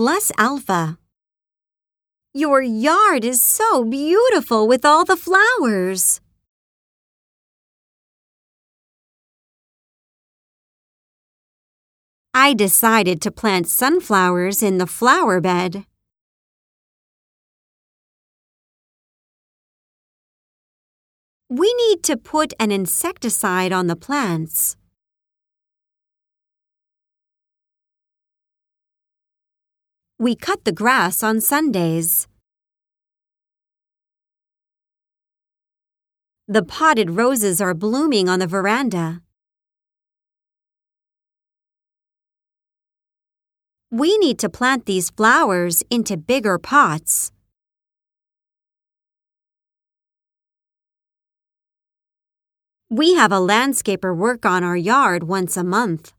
plus alpha. Your yard is so beautiful with all the flowers. I decided to plant sunflowers in the flower bed. We need to put an insecticide on the plants. We cut the grass on Sundays. The potted roses are blooming on the veranda. We need to plant these flowers into bigger pots. We have a landscaper work on our yard once a month.